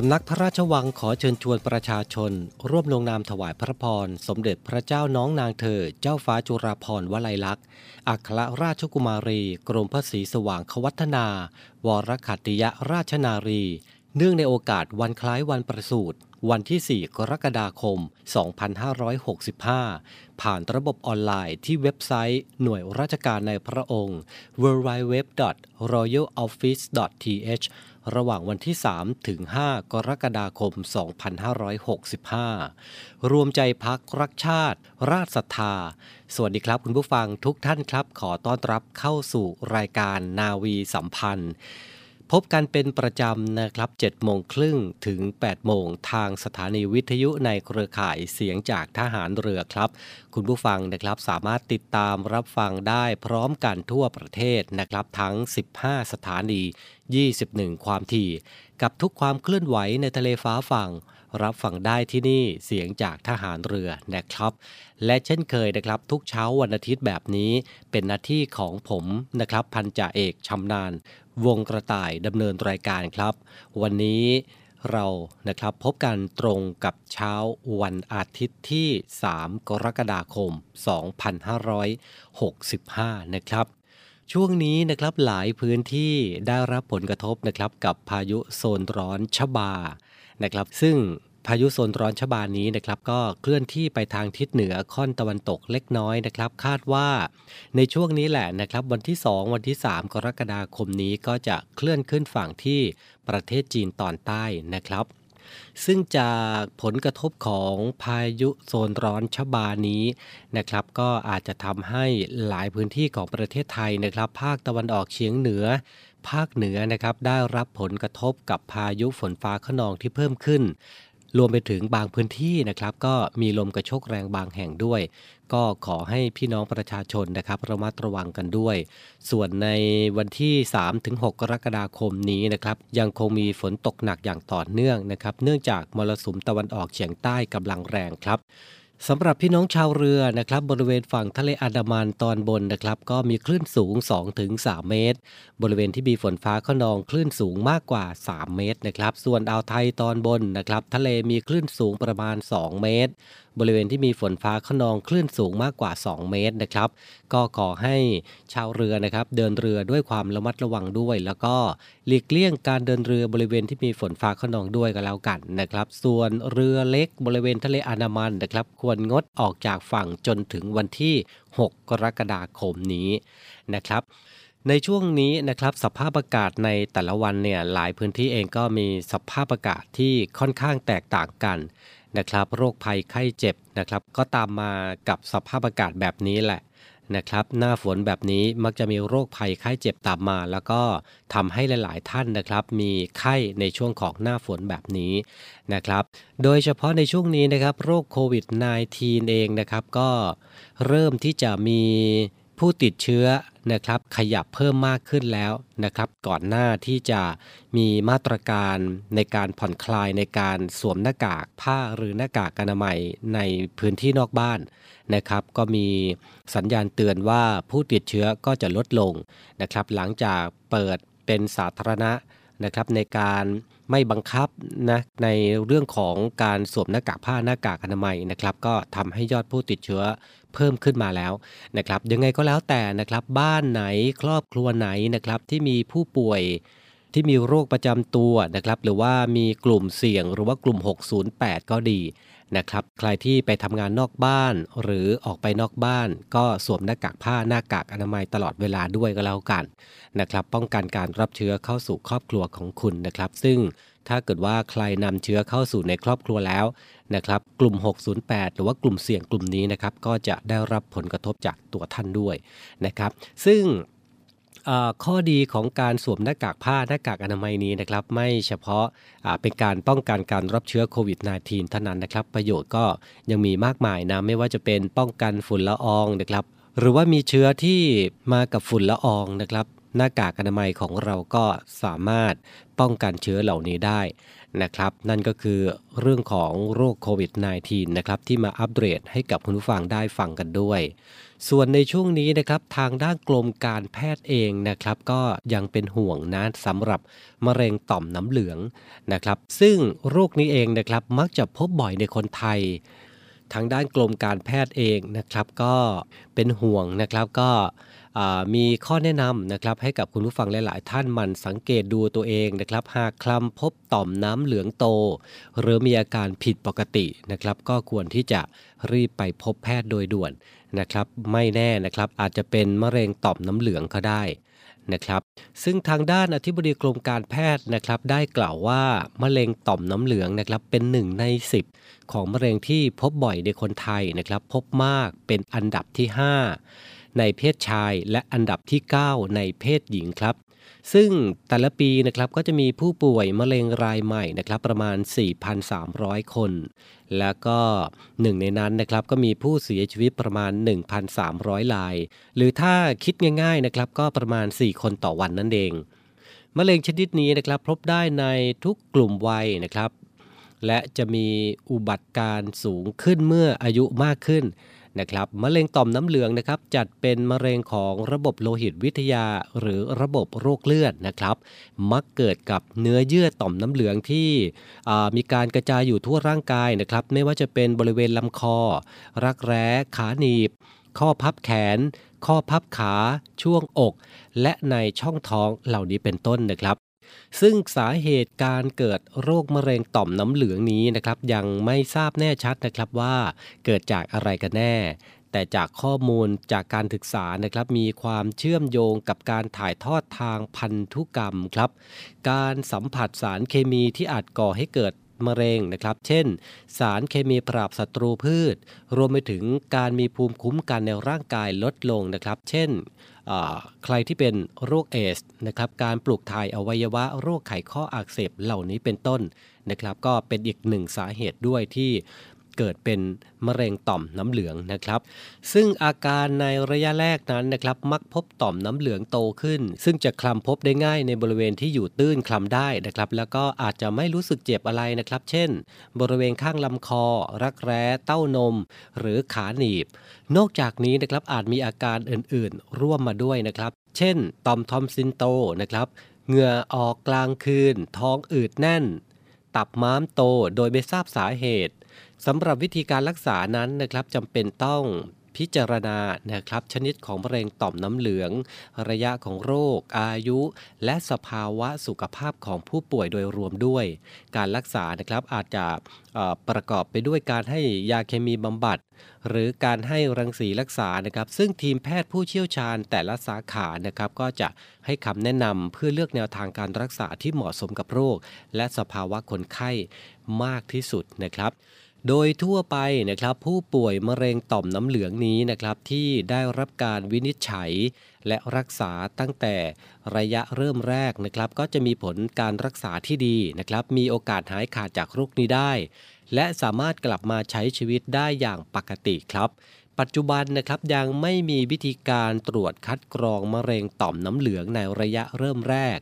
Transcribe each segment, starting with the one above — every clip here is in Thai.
สำนักพระราชวังขอเชิญชวนประชาชน ร่วมลงนามถวายพระพร สมเด็จพระเจ้าน้องนางเธอ เจ้าฟ้าจุฬาภรณ์วลัยลักษณ์ อัครราชกุมารี กรมพระศรีสว่างควัฒนา วรขัตติยราชนารี เนื่องในโอกาสวันคล้ายวันประสูติ วันที่ 4 กรกฎาคม 2565 ผ่านระบบออนไลน์ที่เว็บไซต์ หน่วยราชการในพระองค์ www.royaloffice.th ระหว่างวันที่ 3 ถึง 5 กรกฎาคม 2565 รวมใจพักรักชาติ ราชศรัทธา สวัสดีครับคุณผู้ฟังทุกท่านครับ ขอต้อนรับเข้าสู่รายการนาวีสัมพันธ์ พบกันเป็นประจำนะครับ7โมงครึ่งถึง 8 โมงทางสถานีวิทยุในเครือข่ายเสียงจากทหารเรือครับ คุณผู้ฟังนะครับสามารถติดตามรับฟังได้พร้อมกันทั่วประเทศนะครับทั้ง 15 สถานี 21 ความถี่ กับทุกความเคลื่อนไหวในทะเลฟ้าฝั่ง รับฟังได้ที่นี่เสียงจากทหารเรือนะครับ และเช่นเคยนะครับทุกเช้าวันอาทิตย์แบบนี้เป็นหน้าที่ของผมนะครับพันจ่าเอกชำนาญวงกระต่ายดำเนินรายการครับ วันนี้เรานะครับพบกันตรงกับเช้าวันอาทิตย์ที่ 3 กรกฎาคม 2565 นะครับ ช่วงนี้นะครับหลายพื้นที่ได้รับผลกระทบนะครับกับพายุโซนร้อนชบา นะครับ ซึ่งพายุโซนร้อนชบานี้นะครับก็เคลื่อนที่ไปทางทิศเหนือค่อนตะวันตกเล็กน้อยนะครับ คาดว่าในช่วงนี้แหละนะครับ วันที่ 2 วันที่ 3 กรกฎาคมนี้ก็จะเคลื่อนขึ้นฝั่งที่ประเทศจีนตอนใต้นะครับ ซึ่งจากผลกระทบของพายุโซนร้อนชบานี้นะครับ ก็อาจจะทำให้หลายพื้นที่ของประเทศไทยนะครับ ภาคตะวันออกเฉียงเหนือ ภาคเหนือนะครับได้รับผลกระทบกับพายุฝนฟ้าขนองที่เพิ่มขึ้น รวมไปถึงบางพื้นที่นะครับ ก็มีลมกระโชกแรงบางแห่งด้วย ก็ขอให้พี่น้องประชาชนนะครับระมัดระวังกันด้วย ส่วนในวันที่ 3-6 กรกฎาคมนี้นะครับ ยังคงมีฝนตกหนักอย่างต่อเนื่องนะครับ เนื่องจากมรสุมตะวันออกเฉียงใต้กำลังแรงครับ สำหรับพี่น้องชาวเรือนะครับบริเวณฝั่งทะเลอันดามันตอนบนนะครับก็มีคลื่นสูง 2-3 เมตร บริเวณที่มีฝนฟ้าขนองคลื่นสูงมากกว่า 3 เมตรนะครับส่วนอ่าวไทยตอนบนนะครับทะเลมีคลื่นสูงประมาณ 2 เมตร บริเวณที่มีฝนฟ้าขนองคลื่นสูงมากกว่า 2 เมตรนะครับ ก็ขอให้ชาวเรือนะครับ เดินเรือด้วยความระมัดระวังด้วย แล้วก็หลีกเลี่ยงการเดินเรือบริเวณที่มีฝนฟ้าขนองด้วยก็แล้วกันนะครับ ส่วนเรือเล็กบริเวณทะเลอันามันนะครับ ควรงดออกจากฝั่งจนถึงวันที่ 6 กรกฎาคมนี้นะครับในช่วงนี้นะครับสภาพอากาศในแต่ละวันเนี่ยหลายพื้นที่เองก็มีสภาพอากาศที่ค่อนข้างแตกต่างกัน นะครับ โรคภัยไข้เจ็บนะครับ ก็ตามมากับสภาพอากาศแบบนี้แหละนะครับ หน้าฝนแบบนี้มักจะมีโรคภัยไข้เจ็บตามมา แล้วก็ทำให้หลาย ๆ ท่านนะครับ มีไข้ในช่วงของหน้าฝนแบบนี้นะครับ โดยเฉพาะในช่วงนี้นะครับ โรคโควิด -19 เองนะครับ ก็เริ่มที่จะมี ผู้ติดเชื้อนะครับขยับเพิ่มมากขึ้นแล้วนะครับก่อนหน้าที่จะมีมาตรการในการผ่อนคลายในการสวมหน้ากากผ้าหรือหน้ากากอนามัยในพื้นที่นอกบ้านนะครับ ก็มีสัญญาณเตือนว่าผู้ติดเชื้อก็จะลดลงนะครับ หลังจากเปิดเป็นสาธารณะนะครับในการ ไม่บังคับนะในเรื่องของการสวมหน้ากากผ้าหน้ากากอนามัยนะครับ ก็ทำให้ยอดผู้ติดเชื้อเพิ่มขึ้นมาแล้วนะครับยังไงก็แล้วแต่นะครับ บ้านไหนครอบครัวไหนนะครับที่มีผู้ป่วยที่มีโรคประจำตัวนะครับ หรือว่ามีกลุ่มเสี่ยงหรือว่ากลุ่ม 608 ก็ดี นะครับ ใครที่ไปทำงานนอกบ้าน หรือออกไปนอกบ้าน ก็สวมหน้ากากผ้าหน้ากากอนามัยตลอดเวลาด้วยก็แล้วกันนะครับ ป้องกันการรับเชื้อเข้าสู่ครอบครัวของคุณนะครับ ซึ่งถ้าเกิดว่าใครนำเชื้อเข้าสู่ในครอบครัวแล้วนะครับกลุ่ม 608 หรือว่ากลุ่มเสี่ยงกลุ่มนี้นะครับก็จะได้รับผลกระทบจากตัวท่านด้วยนะครับ ซึ่ง ข้อดีของการสวมหน้ากากผ้าหน้ากากอนามัยนี้นะครับ ไม่เฉพาะเป็นการป้องกันการรับเชื้อโควิด -19 เท่านั้นนะครับ ประโยชน์ก็ยังมีมากมายนะ ไม่ว่าจะเป็นป้องกันฝุ่นละอองนะครับ หรือว่ามีเชื้อที่มากับฝุ่นละอองนะครับ หน้ากากอนามัยของเราก็สามารถป้องกันเชื้อเหล่านี้ได้นะครับ นั่นก็คือเรื่องของโรคโควิด -19 นะครับที่มาอัปเดตให้กับคุณผู้ฟังได้ฟังกันด้วย ส่วนในช่วงนี้นะครับทางด้านกรมการแพทย์เองนะครับ ก็ยังเป็นห่วงนะสำหรับมะเร็งต่อมน้ำเหลืองนะครับ ซึ่งโรคนี้เองนะครับมักจะพบบ่อยในคนไทย ทางด้านกรมการแพทย์เองนะครับ ก็เป็นห่วงนะครับก็มีข้อแนะนำนะครับให้กับคุณผู้ฟังหลาย ๆ ท่านมันสังเกตดูตัวเองนะครับ หากคลำพบต่อมน้ำเหลืองโต หรือมีอาการผิดปกตินะครับ ก็ควรที่จะรีบไปพบแพทย์โดยด่วน นะครับไม่แน่นะครับอาจจะเป็นมะเร็งต่อมน้ำเหลืองก็ได้นะครับซึ่งทางด้านอธิบดีกรมการแพทย์นะครับได้กล่าวว่ามะเร็งต่อมน้ำเหลืองนะครับเป็นหนึ่งใน 10 ของมะเร็งที่พบบ่อยในคนไทยนะครับพบมากเป็นอันดับที่ 5 ในเพศชายและอันดับที่ 9 ในเพศหญิงครับ ซึ่งแต่ละปีนะครับก็จะมีผู้ป่วยมะเร็งรายใหม่นะครับประมาณ 4,300 คน แล้วก็หนึ่งในนั้นนะครับก็มีผู้เสียชีวิตประมาณ 1,300ราย หรือถ้าคิดง่ายๆนะครับก็ประมาณ 4 คนต่อวันนั่นเอง มะเร็งชนิดนี้นะครับพบได้ในทุกกลุ่มวัยนะครับ และจะมีอุบัติการสูงขึ้นเมื่ออายุมากขึ้น นะครับมะเร็งต่อมน้ำเหลืองนะครับจัดเป็นมะเร็งของระบบโลหิตวิทยา หรือระบบโรคเลือดนะครับ มักเกิดกับเนื้อเยื่อต่อมน้ำเหลืองที่มีการกระจายอยู่ทั่วร่างกายนะครับ ไม่ว่าจะเป็นบริเวณลำคอ รักแร้ขาหนีบ ข้อพับแขน ข้อพับขา ช่วงอก และในช่องท้องเหล่านี้เป็นต้นนะครับ ซึ่งสาเหตุการเกิดโรคมะเร็งต่อมน้ำเหลืองนี้นะครับยังไม่ทราบแน่ชัดนะครับว่าเกิดจากอะไรกันแน่ แต่จากข้อมูลจากการศึกษานะครับมีความเชื่อมโยงกับการถ่ายทอดทางพันธุกรรมครับ การสัมผัสสารเคมีที่อาจก่อให้เกิดมะเร็งนะครับ เช่น สารเคมีปราบศัตรูพืช รวมไปถึงการมีภูมิคุ้มกันในร่างกายลดลงนะครับ เช่น ใครที่เป็นโรคเอสนะครับการปลูกถ่ายอวัยวะโรคไขข้ออักเสบเหล่านี้เป็นต้นนะครับ ก็เป็นอีกหนึ่งสาเหตุด้วยที่ เกิดเป็นมะเร็งต่อมน้ำเหลืองนะครับ ซึ่งอาการในระยะแรกนั้นนะครับมักพบต่อมน้ำเหลืองโตขึ้น ซึ่งจะคลำพบได้ง่ายในบริเวณที่อยู่ตื้นคลำได้นะครับ แล้วก็อาจจะไม่รู้สึกเจ็บอะไรนะครับ เช่น บริเวณข้างลำคอ รักแร้เต้านม หรือขาหนีบ นอกจากนี้นะครับอาจมีอาการอื่นๆ ร่วมมาด้วยนะครับ เช่น ต่อมทอมซินโตนะครับเหงื่อออกกลางคืน ท้องอืดแน่น ตับม้ามโตโดยไม่ทราบสาเหตุ สำหรับวิธีการรักษานั้นนะครับจำเป็นต้องพิจารณานะครับชนิดของมะเร็งต่อมน้ำเหลือง ระยะของโรค อายุ และสภาวะสุขภาพของผู้ป่วยโดยรวมด้วย การรักษานะครับอาจจะประกอบไปด้วยการให้ยาเคมีบำบัด หรือการให้รังสีรักษานะครับ ซึ่งทีมแพทย์ผู้เชี่ยวชาญแต่ละสาขานะครับก็จะให้คำแนะนำเพื่อเลือกแนวทางการรักษาที่เหมาะสมกับโรค และสภาวะคนไข้มากที่สุดนะครับ โดยทั่วไปนะครับผู้ป่วยมะเร็งต่อมน้ำเหลืองนี้นะครับที่ได้รับการวินิจฉัย และรักษาตั้งแต่ระยะเริ่มแรกนะครับก็จะมีผลการรักษาที่ดีนะครับมีโอกาสหายขาดจากโรคนี้ได้ และสามารถกลับมาใช้ชีวิตได้อย่างปกติครับปัจจุบันนะครับยังไม่มีวิธีการตรวจคัดกรองมะเร็งต่อมน้ำเหลืองในระยะเริ่มแรก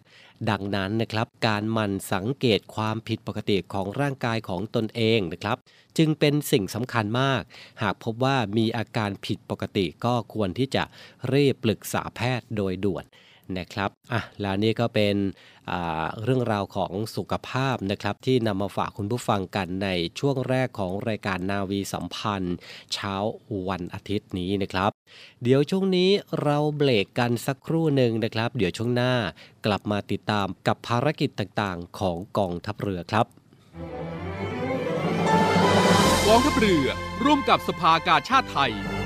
ดังนั้นนะครับการหมันสังเกตความผิดปกติของร่างกายของตนเองนะครับ จึงเป็นสิ่งสำคัญมาก หากพบว่ามีอาการผิดปกติก็ควรที่จะรีบปรึกษาแพทย์โดยด่วน นะครับอะแล้วนี่ก็เป็นเรื่องราวของสุขภาพนะครับที่นำมาฝากคุณผู้ฟังกันในช่วงแรกของรายการนาวีสัมพันธ์ เช้าวันอาทิตย์นี้นะครับ เดี๋ยวช่วงนี้เราเบรกกันสักครู่หนึ่งนะครับ เดี๋ยวช่วงหน้ากลับมาติดตามกับภารกิจต่างๆ ของกองทัพเรือครับกองทัพเรือร่วมกับสภากาชาติไทย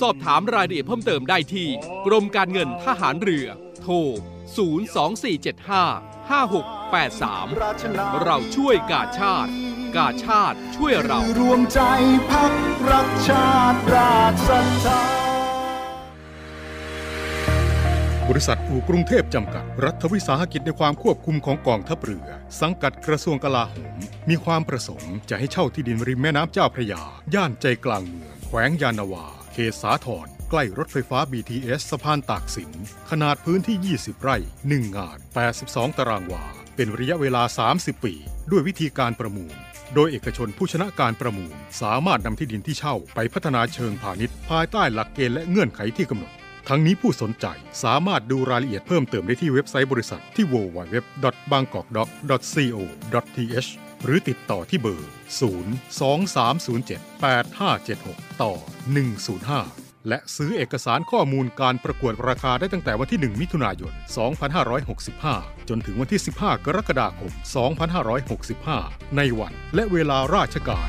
สอบถามรายละเอียดเพิ่มเติมได้ที่ กรมการเงินทหารเรือ โทร 02475 5683 เราช่วยกาชาติ กาชาติช่วยเรา รวมใจพักรักชาติราชศรัทธาบริษัทอู่กรุงเทพจำกัด รัฐวิสาหกิจในความควบคุมของกองทัพเรือ สังกัดกระทรวงกลาโหม มีความประสงค์จะให้เช่าที่ดินริมแม่น้ำเจ้าพระยา ย่านใจกลางเมือง แขวงยานนาวาเข ตสาทรใกล้รถไฟฟ้า BTS สะพานตากสิน ขนาดพื้นที่ 20 ไร่ 1 งาน 82 ตารางวา เป็นระยะเวลา 30 ปี ด้วยวิธีการประมูล โดยเอกชนผู้ชนะการประมูล สามารถนำที่ดินที่เช่าไปพัฒนาเชิงพาณิชย์ ภายใต้หลักเกณฑ์และเงื่อนไขที่กำหนด ทั้งนี้ผู้สนใจสามารถดูรายละเอียดเพิ่มเติมได้ที่เว็บไซต์บริษัทที่ www.bangkokdoc.co.th หรือติดต่อที่เบอร์ 023078576 ต่อ 105 และซื้อเอกสารข้อมูลการประกวดราคาได้ตั้งแต่วันที่ 1 มิถุนายน 2565 จนถึงวันที่ 15 กรกฎาคม 2565 ในวันและเวลาราชการ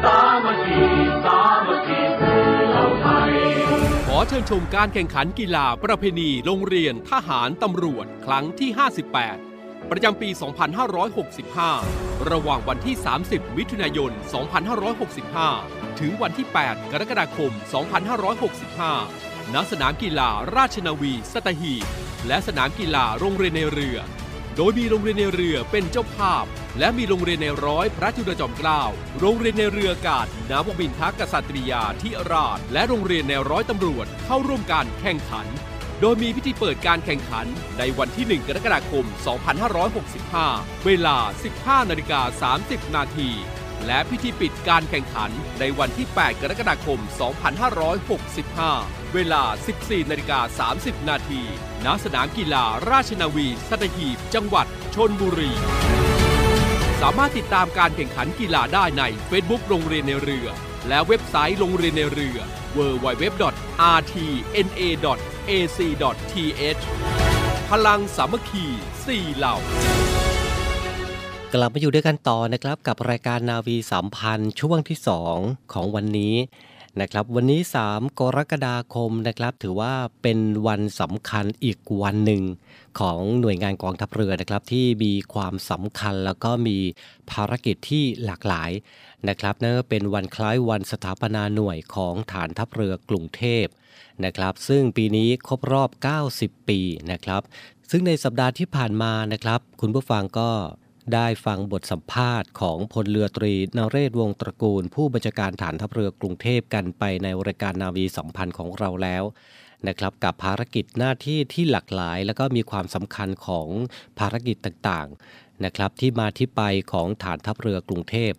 เชิญชมการแข่งขันกีฬาประเพณีโรงเรียนทหารตำรวจครั้งที่ 58 ประจำปี 2565 ระหว่างวันที่ 30 มิถุนายน 2565 ถึงวันที่ 8 กรกฎาคม 2565 ณ สนามกีฬาราชนาวี สตหีบและสนามกีฬาโรงเรียนในเรือ โดยมีโรงเรียนในเรือเป็นเจ้าภาพ และมีโรงเรียนในร้อยพระจุลจอมเกล้าโรงเรียนในเรืออากาศนาวบินทักษัตริยาธิราช และโรงเรียนในร้อยตำรวจเข้าร่วมการแข่งขัน โดยมีพิธีเปิดการแข่งขันในวันที่ 1 กรกฎาคม 2565 เวลา 15นาฬิกา30 นาทีและพิธีปิดการแข่งขันในวันที่ 8 กรกฎาคม 2565 เวลา 14นาฬิกา30 นาที ณ สนามกีฬาราชนาวีสัตหีบ จังหวัดชนบุรี สามารถติดตามการแข่งขันกีฬาได้ใน Facebook โรงเรียนในเรือ และเว็บไซต์โรงเรียนในเรือ www.rtna.ac.th พลังสามัคคี4เหล่ากลับมาอยู่ด้วยกันต่อนะครับกับรายการนาวีสามพันช่วงที่ 2 ของวันนี้ นะครับวันนี้ 3 กรกฎาคมนะครับถือว่าเป็นวันสำคัญอีกวันหนึ่งของหน่วยงานกองทัพเรือนะครับที่มีความสำคัญแล้วก็มีภารกิจที่หลากหลายนะครับนั่นก็เป็นวันคล้ายวันสถาปนาหน่วยของฐานทัพเรือกรุงเทพนะครับซึ่งปีนี้ครบรอบ 90 ปีนะครับซึ่งในสัปดาห์ที่ผ่านมานะครับ คุณผู้ฟังก็ ได้ฟังบทสัมภาษณ์ของพลเรือตรีนเรศวงศ์ตระกูล ผู้บัญชาการฐานทัพเรือกรุงเทพกันไปในรายการนาวีสัมพันธ์ของเราแล้วนะครับกับภารกิจหน้าที่ที่หลากหลาย แล้วก็มีความสำคัญของภารกิจต่างๆนะครับที่มาที่ไปของฐานทัพเรือกรุงเทพ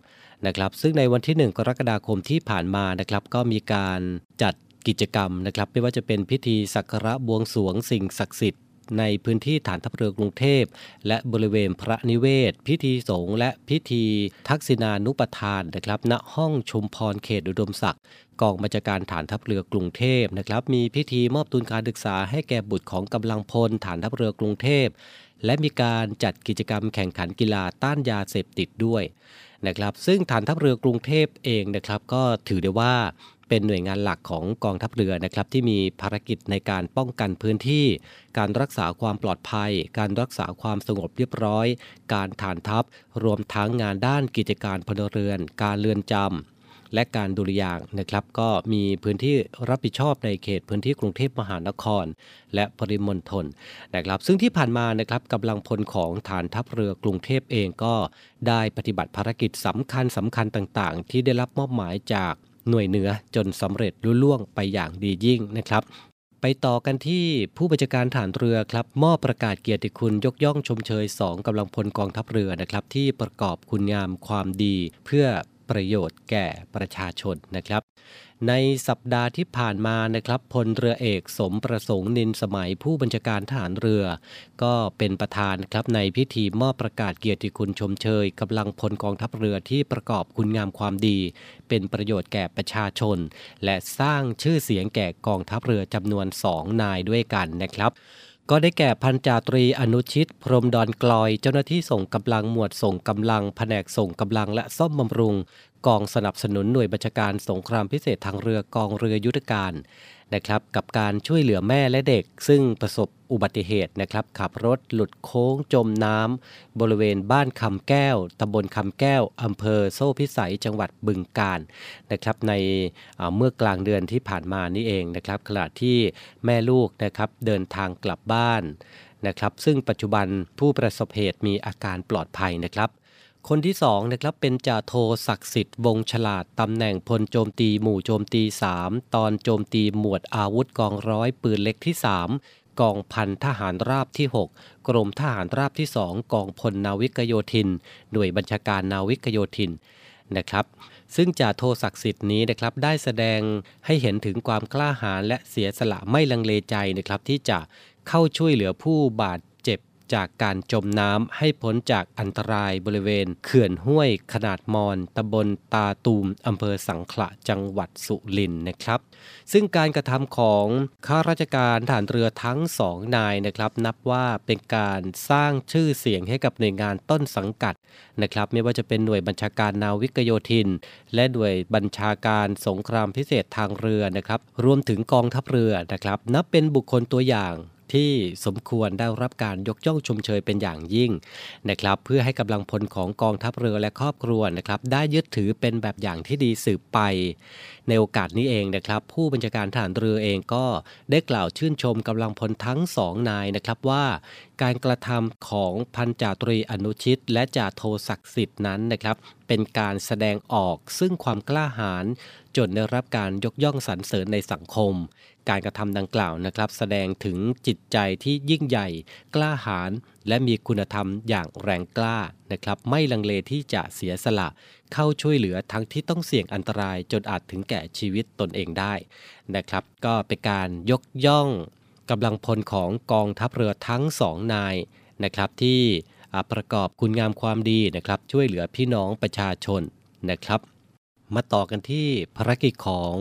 นะครับซึ่งในวันที่ 1 กรกฎาคมที่ผ่านมานะครับก็มีการจัดกิจกรรมนะครับไม่ว่าจะเป็นพิธีสักการะบวงสรวงสิ่งศักดิ์สิทธิ์ ในพื้นที่ฐานทัพเรือกรุงเทพ และบริเวณพระนิเวศ พิธีสงฆ์และพิธีทักษิณานุปทานนะครับ ณห้องชุมพรเขตอุดมศักดิ์กองบัญชาการฐานทัพเรือกรุงเทพนะครับ มีพิธีมอบทุนการศึกษาให้แก่บุตรของกำลังพลฐานทัพเรือกรุงเทพ และมีการจัดกิจกรรมแข่งขันกีฬาต้านยาเสพติดด้วยนะครับ ซึ่งฐานทัพเรือกรุงเทพเองนะครับ ก็ถือได้ว่า เป็นหน่วยงานหลักของกองทัพเรือนะครับที่มีภารกิจในการป้องกันพื้นที่ การรักษาความปลอดภัย การรักษาความสงบเรียบร้อย การฐานทัพ รวมทั้งงานด้านกิจการพลเรือน การเรือนจำและการดุริยางนะครับก็มีพื้นที่รับผิดชอบในเขตพื้นที่กรุงเทพมหานคร และปริมณฑลนะครับ ซึ่งที่ผ่านมานะครับกำลังพลของฐานทัพเรือกรุงเทพเองก็ได้ปฏิบัติภารกิจสำคัญสำคัญต่างๆ ที่ได้รับมอบหมายจาก หน่วยเหนือจนสำเร็จลุล่วงไปอย่างดียิ่งนะครับไปต่อกันที่ผู้บัญชาการฐานเรือครับมอบประกาศเกียรติคุณยกย่องชมเชย 2กำลังพลกองทัพเรือนะครับที่ประกอบคุณงามความดี เพื่อ ประโยชน์แก่ประชาชนนะครับ ในสัปดาห์ที่ผ่านมานะครับพลเรือเอกสมประสงค์นินสมัยผู้บัญชาการทหารเรือ ก็เป็นประธานครับในพิธีมอบประกาศเกียรติคุณชมเชยกำลังพลกองทัพเรือที่ประกอบคุณงามความดี เป็นประโยชน์แก่ประชาชน และสร้างชื่อเสียงแก่กองทัพเรือจำนวนสองนายด้วยกันนะครับ ก็ได้แก่พันจาตรีอนุชิต พรหมดอนกลอย เจ้าหน้าที่ส่งกำลังหมวดส่งกำลัง แผนกส่งกำลังและซ่อมบำรุง กองสนับสนุนหน่วยบัญชาการสงครามพิเศษทางเรือกองเรือยุทธการ นะครับกับการช่วยเหลือแม่และเด็ก ซึ่งประสบอุบัติเหตุนะครับขับรถหลุดโค้งจมน้ำบริเวณบ้านคำแก้วตำบลคำแก้วอำเภอโซ่พิสัยจังหวัดบึงกาฬนะครับในเอ่อเมื่อกลางเดือนที่ผ่านมานี่เองนะครับขณะที่แม่ลูกนะครับเดินทางกลับบ้านนะครับซึ่งปัจจุบันผู้ประสบเหตุมีอาการปลอดภัยนะครับ คนที่สองนะครับเป็นจ่าโทศักดิ์สิทธิ์วงฉลาดตำแหน่งพลโจมตีหมู่โจมตี 3 ตอนโจมตีหมวดอาวุธกองร้อยปืนเล็กที่ 3 กองพันทหารราบที่ 6 กรมทหารราบที่ 2 กองพลนาวิกโยธิน หน่วยบัญชาการนาวิกโยธินนะครับซึ่งจ่าโทศักดิ์สิทธิ์นี้นะครับได้แสดงให้เห็นถึงความกล้าหาญและเสียสละไม่ลังเลใจนะครับที่จะเข้าช่วยเหลือผู้บาด จากการจมน้ำให้พ้นจากอันตรายบริเวณ เขื่อนห้วยขนาดมอนตำบลตาตูมอำเภอสังขละจังหวัดสุรินทร์นะครับ ซึ่งการกระทำของข้าราชการฐานเรือทั้งสองนายนะครับ นับว่าเป็นการสร้างชื่อเสียงให้กับหน่วยงานต้นสังกัดนะครับ ไม่ว่าจะเป็นหน่วยบัญชาการนาวิกโยธิน และหน่วยบัญชาการสงครามพิเศษทางเรือนะครับ รวมถึงกองทัพเรือนะครับ นับเป็นบุคคลตัวอย่าง ที่สมควรได้รับการยกย่องชมเชยเป็นอย่างยิ่งนะครับเพื่อให้กำลังพลของกองทัพเรือและครอบครัวนะครับได้ยึดถือเป็นแบบอย่างที่ดีสืบไป ในโอกาสนี้เองนะครับ ผู้บัญชาการทหารเรือเองก็ได้กล่าวชื่นชมกำลังพลทั้งสองนายนะครับว่าการกระทำของพันจ่าตรีอนุชิต และจ่าโทศักดิ์สิทธิ์นั้นนะครับ เป็นการแสดงออกซึ่งความกล้าหาญจนได้รับการยกย่องสรรเสริญในสังคม การกระทำดังกล่าวนะครับ แสดงถึงจิตใจที่ยิ่งใหญ่ กล้าหาญและมีคุณธรรมอย่างแรงกล้านะครับ ไม่ลังเลที่จะเสียสละ เข้าช่วยเหลือทั้งที่ต้องเสี่ยงอันตรายจนอาจถึงแก่ชีวิตตนเองได้นะครับ ก็เป็นการยกย่องกำลังพลของกองทัพเรือทั้งสองนายนะครับที่ ประกอบคุณงามความดีนะครับ ช่วยเหลือพี่น้องประชาชนนะครับ มาต่อกันที่ภารกิจของ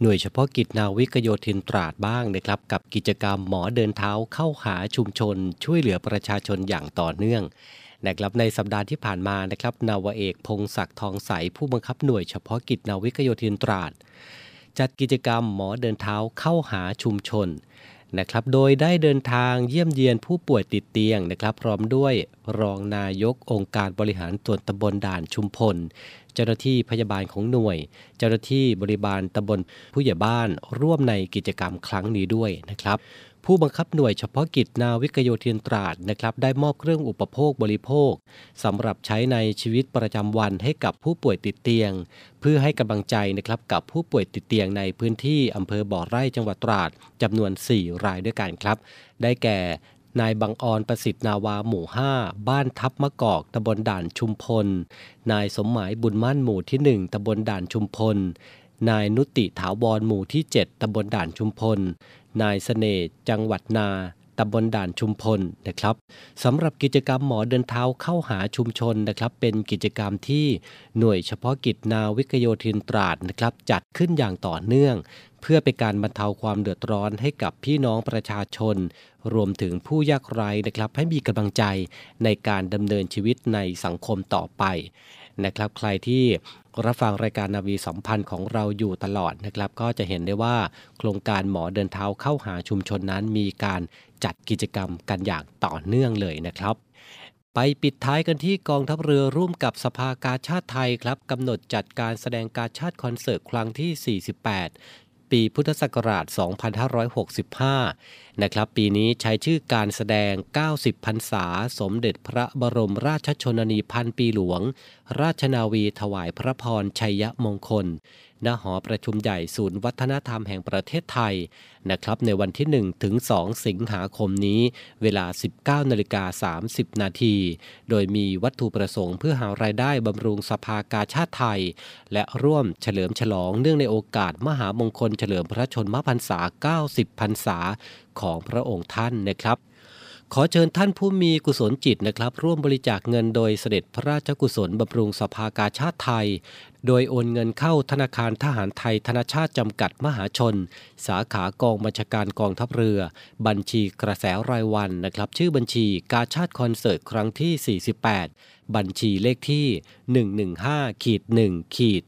หน่วยเฉพาะกิจนาวิกโยธินตราดบ้างนะครับ กับกิจกรรมหมอเดินเท้าเข้าหาชุมชน ช่วยเหลือประชาชนอย่างต่อเนื่องนะครับในสัปดาห์ที่ผ่านมานะครับนาวเอกพงศักดิ์ทองใสผู้บังคับหน่วยเฉพาะกิจนาวิกโยธินตราด จัดกิจกรรมหมอเดินเท้าเข้าหาชุมชน นะครับ โดยได้เดินทางเยี่ยมเยียนผู้ป่วยติดเตียงนะครับ พร้อมด้วยรองนายกองค์การบริหารส่วนตำบลด่านชุมพล เจ้าหน้าที่พยาบาลของหน่วย เจ้าหน้าที่บริบาลตำบลผู้ใหญ่บ้านร่วมในกิจกรรมครั้งนี้ด้วยนะครับ ผู้บังคับหน่วยเฉพาะกิจนาวิกโยธินตราดนะครับได้มอบเครื่องอุปโภคบริโภคสำหรับใช้ในชีวิตประจำวันให้กับผู้ป่วยติดเตียง เพื่อให้กำลังใจนะครับกับผู้ป่วยติดเตียงในพื้นที่อำเภอบ่อไร่จังหวัดตราดจำนวน 4 รายด้วยกันครับ ได้แก่นายบังออนประสิทธิ์นาวาหมู่ 5 บ้านทับมะกอกตำบลด่านชุมพล นายสมหมายบุญมั่นหมู่ที่ 1ตำบลด่านชุมพล นายนุติถาวรหมู่ที่ 7ตำบลด่านชุมพล นายสเสน่ห์จังหวัดนาตำบลด่านชุมพลนะครับสำหรับกิจกรรมหมอเดินเท้าเข้าหาชุมชนนะครับ เป็นกิจกรรมที่หน่วยเฉพาะกิจนาวิกโยธินตราดนะครับ จัดขึ้นอย่างต่อเนื่อง เพื่อเป็นการบรรเทาความเดือดร้อนให้กับพี่น้องประชาชน รวมถึงผู้ยากไร้นะครับ ให้มีกำลังใจในการดำเนินชีวิตในสังคมต่อไปนะครับ ใครที่รับฟังรายการนาวีสัมพันธ์ของเราอยู่ตลอดนะครับ ก็จะเห็นได้ว่าโครงการหมอเดินเท้าเข้าหาชุมชนนั้นมีการจัดกิจกรรมกันอย่างต่อเนื่องเลยนะครับ ไปปิดท้ายกันที่กองทัพเรือร่วมกับสภากาชาติไทยครับกำหนดจัดการแสดงการชาติคอนเสิร์ตครั้งที่ 48 ปีพุทธศักราช 2565 นะครับ ปีนี้ใช้ชื่อการแสดง 90 พรรษา สมเด็จพระบรมราชชนนีพันปีหลวง ราชนาวีถวายพระพรชัยมงคล ณหอประชุมใหญ่ศูนย์วัฒนธรรมแห่งประเทศไทยนะครับในวันที่ 1 ถึง 2 สิงหาคมนี้ เวลา 19นาฬิกา30 นาที โดยมีวัตถุประสงค์เพื่อหารายได้บำรุงสภากาชาติไทย และร่วมเฉลิมฉลองเนื่องในโอกาสมหามงคลเฉลิมพระชนมพรรษา 90 พรรษาของพระองค์ท่านนะครับ ขอเชิญท่านผู้มีกุศลจิตนะครับ ร่วมบริจาคเงินโดยเสด็จพระราชกุศลบำรุงสภากาชาติไทย โดยโอนเงินเข้าธนาคารทหารไทยธนชาติจำกัดมหาชน สาขากองบัญชาการกองทัพเรือ บัญชีกระแสรายวันนะครับ ชื่อบัญชีกาชาติคอนเสิร์ตครั้งที่ 48 บัญชีเลขที่ 115ขีด1ขีด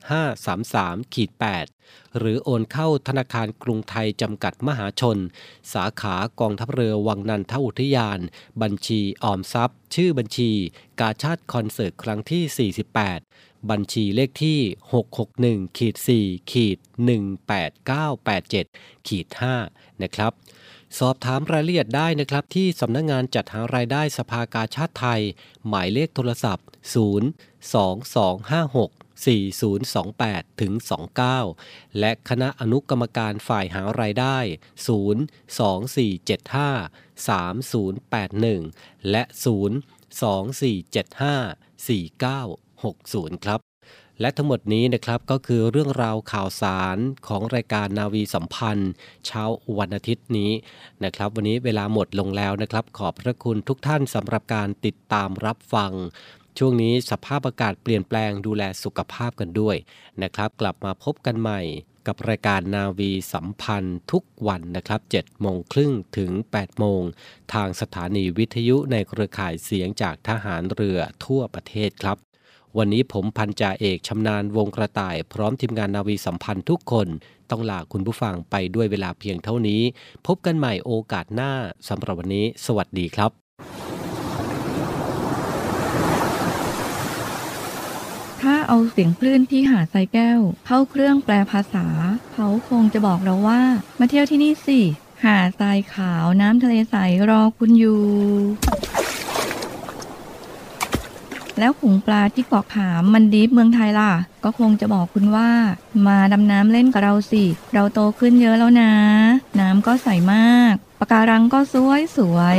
533ขีด8หรือโอนเข้าธนาคารกรุงไทยจำกัดมหาชน สาขากองทัพเรือวังนันทอุทยาน บัญชีออมทรัพย์ ชื่อบัญชี กาชาติคอนเสิร์ตครั้งที่ 48 บัญชีเลขที่ 661ขีด4ขีด18987ขีด5นะครับสอบถามรายละเอียดได้นะครับที่สำนักงงานจัดหารายได้สภากาชาติไทย หมายเลขโทรศัพท์ 0 2 2 5 6 4028 ถึง 29 และคณะอนุกรรมการฝ่ายหารายได้ 02475 3081 และ 02475 4960 ครับและทั้งหมดนี้นะครับก็คือเรื่องราวข่าวสารของรายการนาวีสัมพันธ์ เช้าวันอาทิตย์นี้นะครับ วันนี้เวลาหมดลงแล้วนะครับ ขอบพระคุณทุกท่านสำหรับการติดตามรับฟัง ช่วงนี้สภาพอากาศเปลี่ยนแปลงดูแลสุขภาพกันด้วยนะครับ กลับมาพบกันใหม่กับรายการนาวีสัมพันธ์ทุกวันนะครับ7โมงครึ่งถึง 8 โมง ทางสถานีวิทยุในเครือข่ายเสียงจากทหารเรือทั่วประเทศครับ วันนี้ผมพันจ่าเอกชำนาญวงกระต่าย พร้อมทีมงานนาวีสัมพันธ์ทุกคน ต้องลาคุณผู้ฟังไปด้วยเวลาเพียงเท่านี้ พบกันใหม่โอกาสหน้าสำหรับวันนี้ สวัสดีครับ ถ้า เอาเสียงคลื่นที่หาดทรายแก้ว เข้าเครื่องแปลภาษา เขาคงจะบอกเราว่า มาเที่ยวที่นี่สิ หาดทรายขาวน้ำทะเลใสรอคุณอยู่ แล้วขุงปลาที่เกาะขามมันดีฟเมืองไทยล่ะ ก็คงจะบอกคุณว่า มาดำน้ำเล่นกับเราสิ เราโตขึ้นเยอะแล้วนะ น้ำก็ใสมากปะการังก็สวยสวย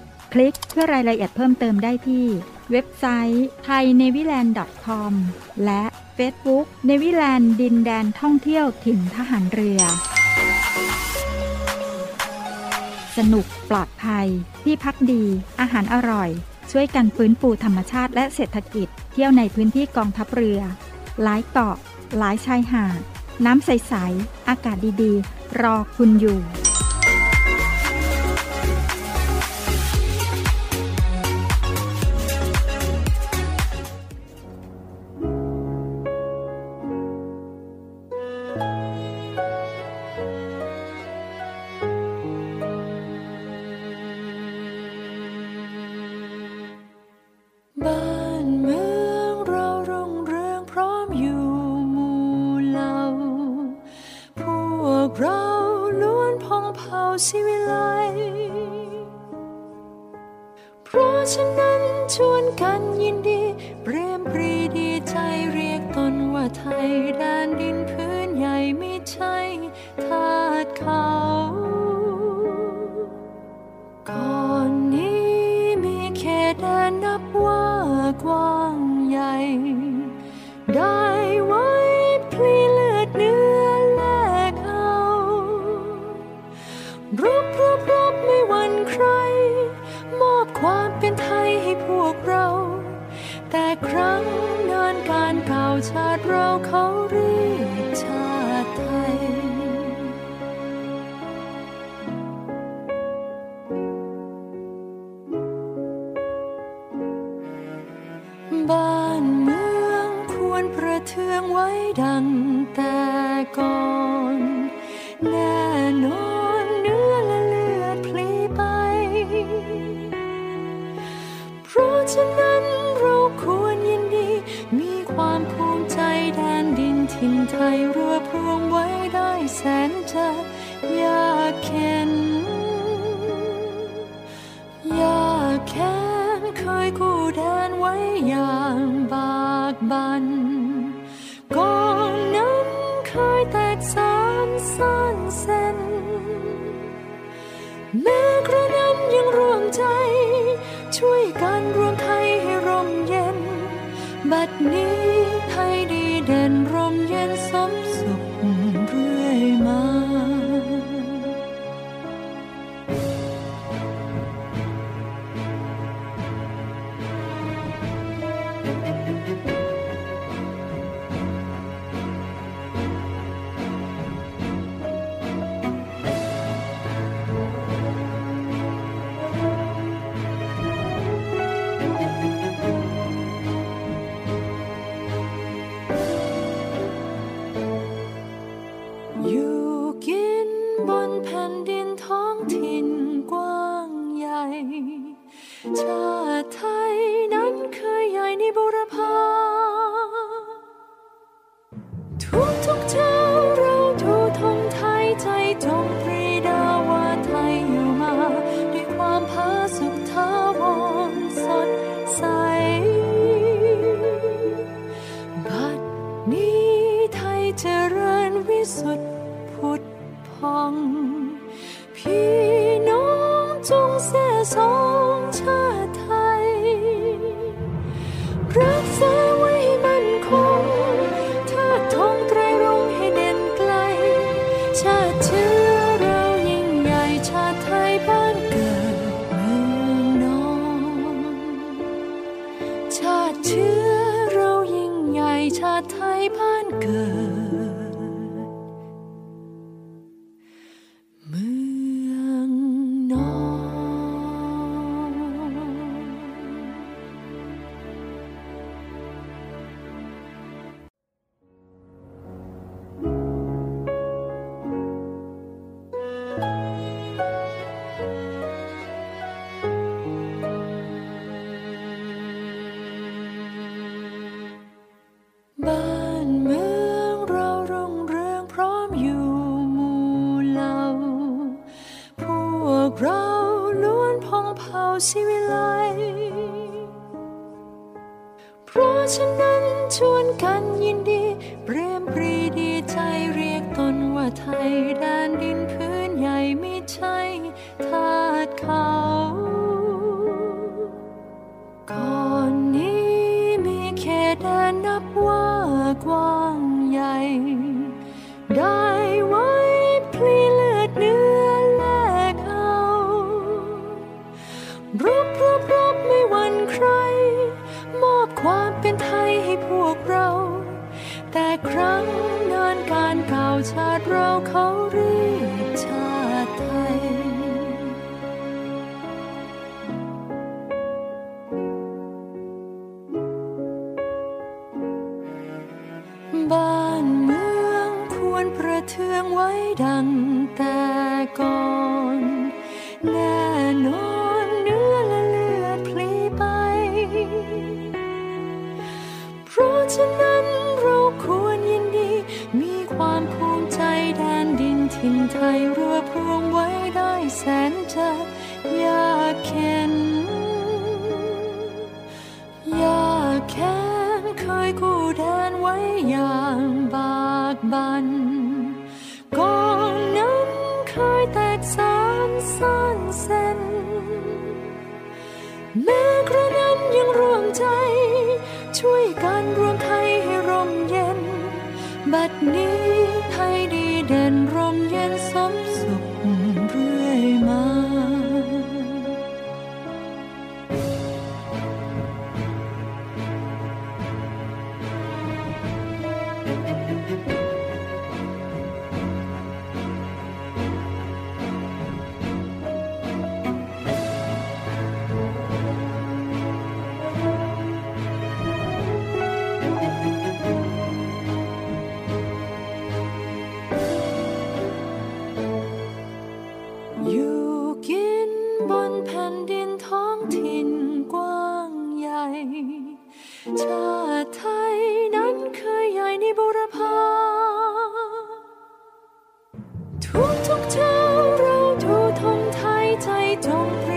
คลิกเพื่อรายละเอียดเพิ่มเติมได้ที่ เว็บไซต์ thainewiland.com และ Facebook เนวิแลนด์ดินแดนท่องเที่ยวถิ่นทหารเรือ สนุกปลอดภัย ที่พักดี อาหารอร่อย ช่วยกันฟื้นฟูธรรมชาติและเศรษฐกิจ เที่ยวในพื้นที่กองทัพเรือ หลายเกาะ หลายชายหาด น้ำใส ๆ อากาศดี ๆ รอคุณอยู่ บ้านเมืองควรประเทืองไว้ดังแต่ก่อนแน่นอนเนื้อและเลือดพลีไป เพราะฉะนั้นเราควรยินดี มีความภูมิใจแดนดินถิ่นไทยรวบรวมไว้ได้แสนจะยากเข็นยากแค้นเคยกู้ อย่างบากบันกองนั้นเคยแตกสานซ่านเส้นแม้กระนั้นยังร่วมใจ ช่วยกันรวมไทยให้ร่มเย็น บัดนี้ ว่ากว้างใหญ่ ได้ไว้พลีเลือดเนื้อแลกเอารบรบรบไม่หวั่นใคร มอบความเป็นไทยให้พวกเรา แต่ครั้งนานการเก่าชาติเราเขาเรีย แทนไว้อย่างบากบันกองนั้นเคยแตกสานสันเส้นแม้กระนั้นยังรวมใจ ช่วยกันรวมไทยให้ร่มเย็น บัดนี้ Don't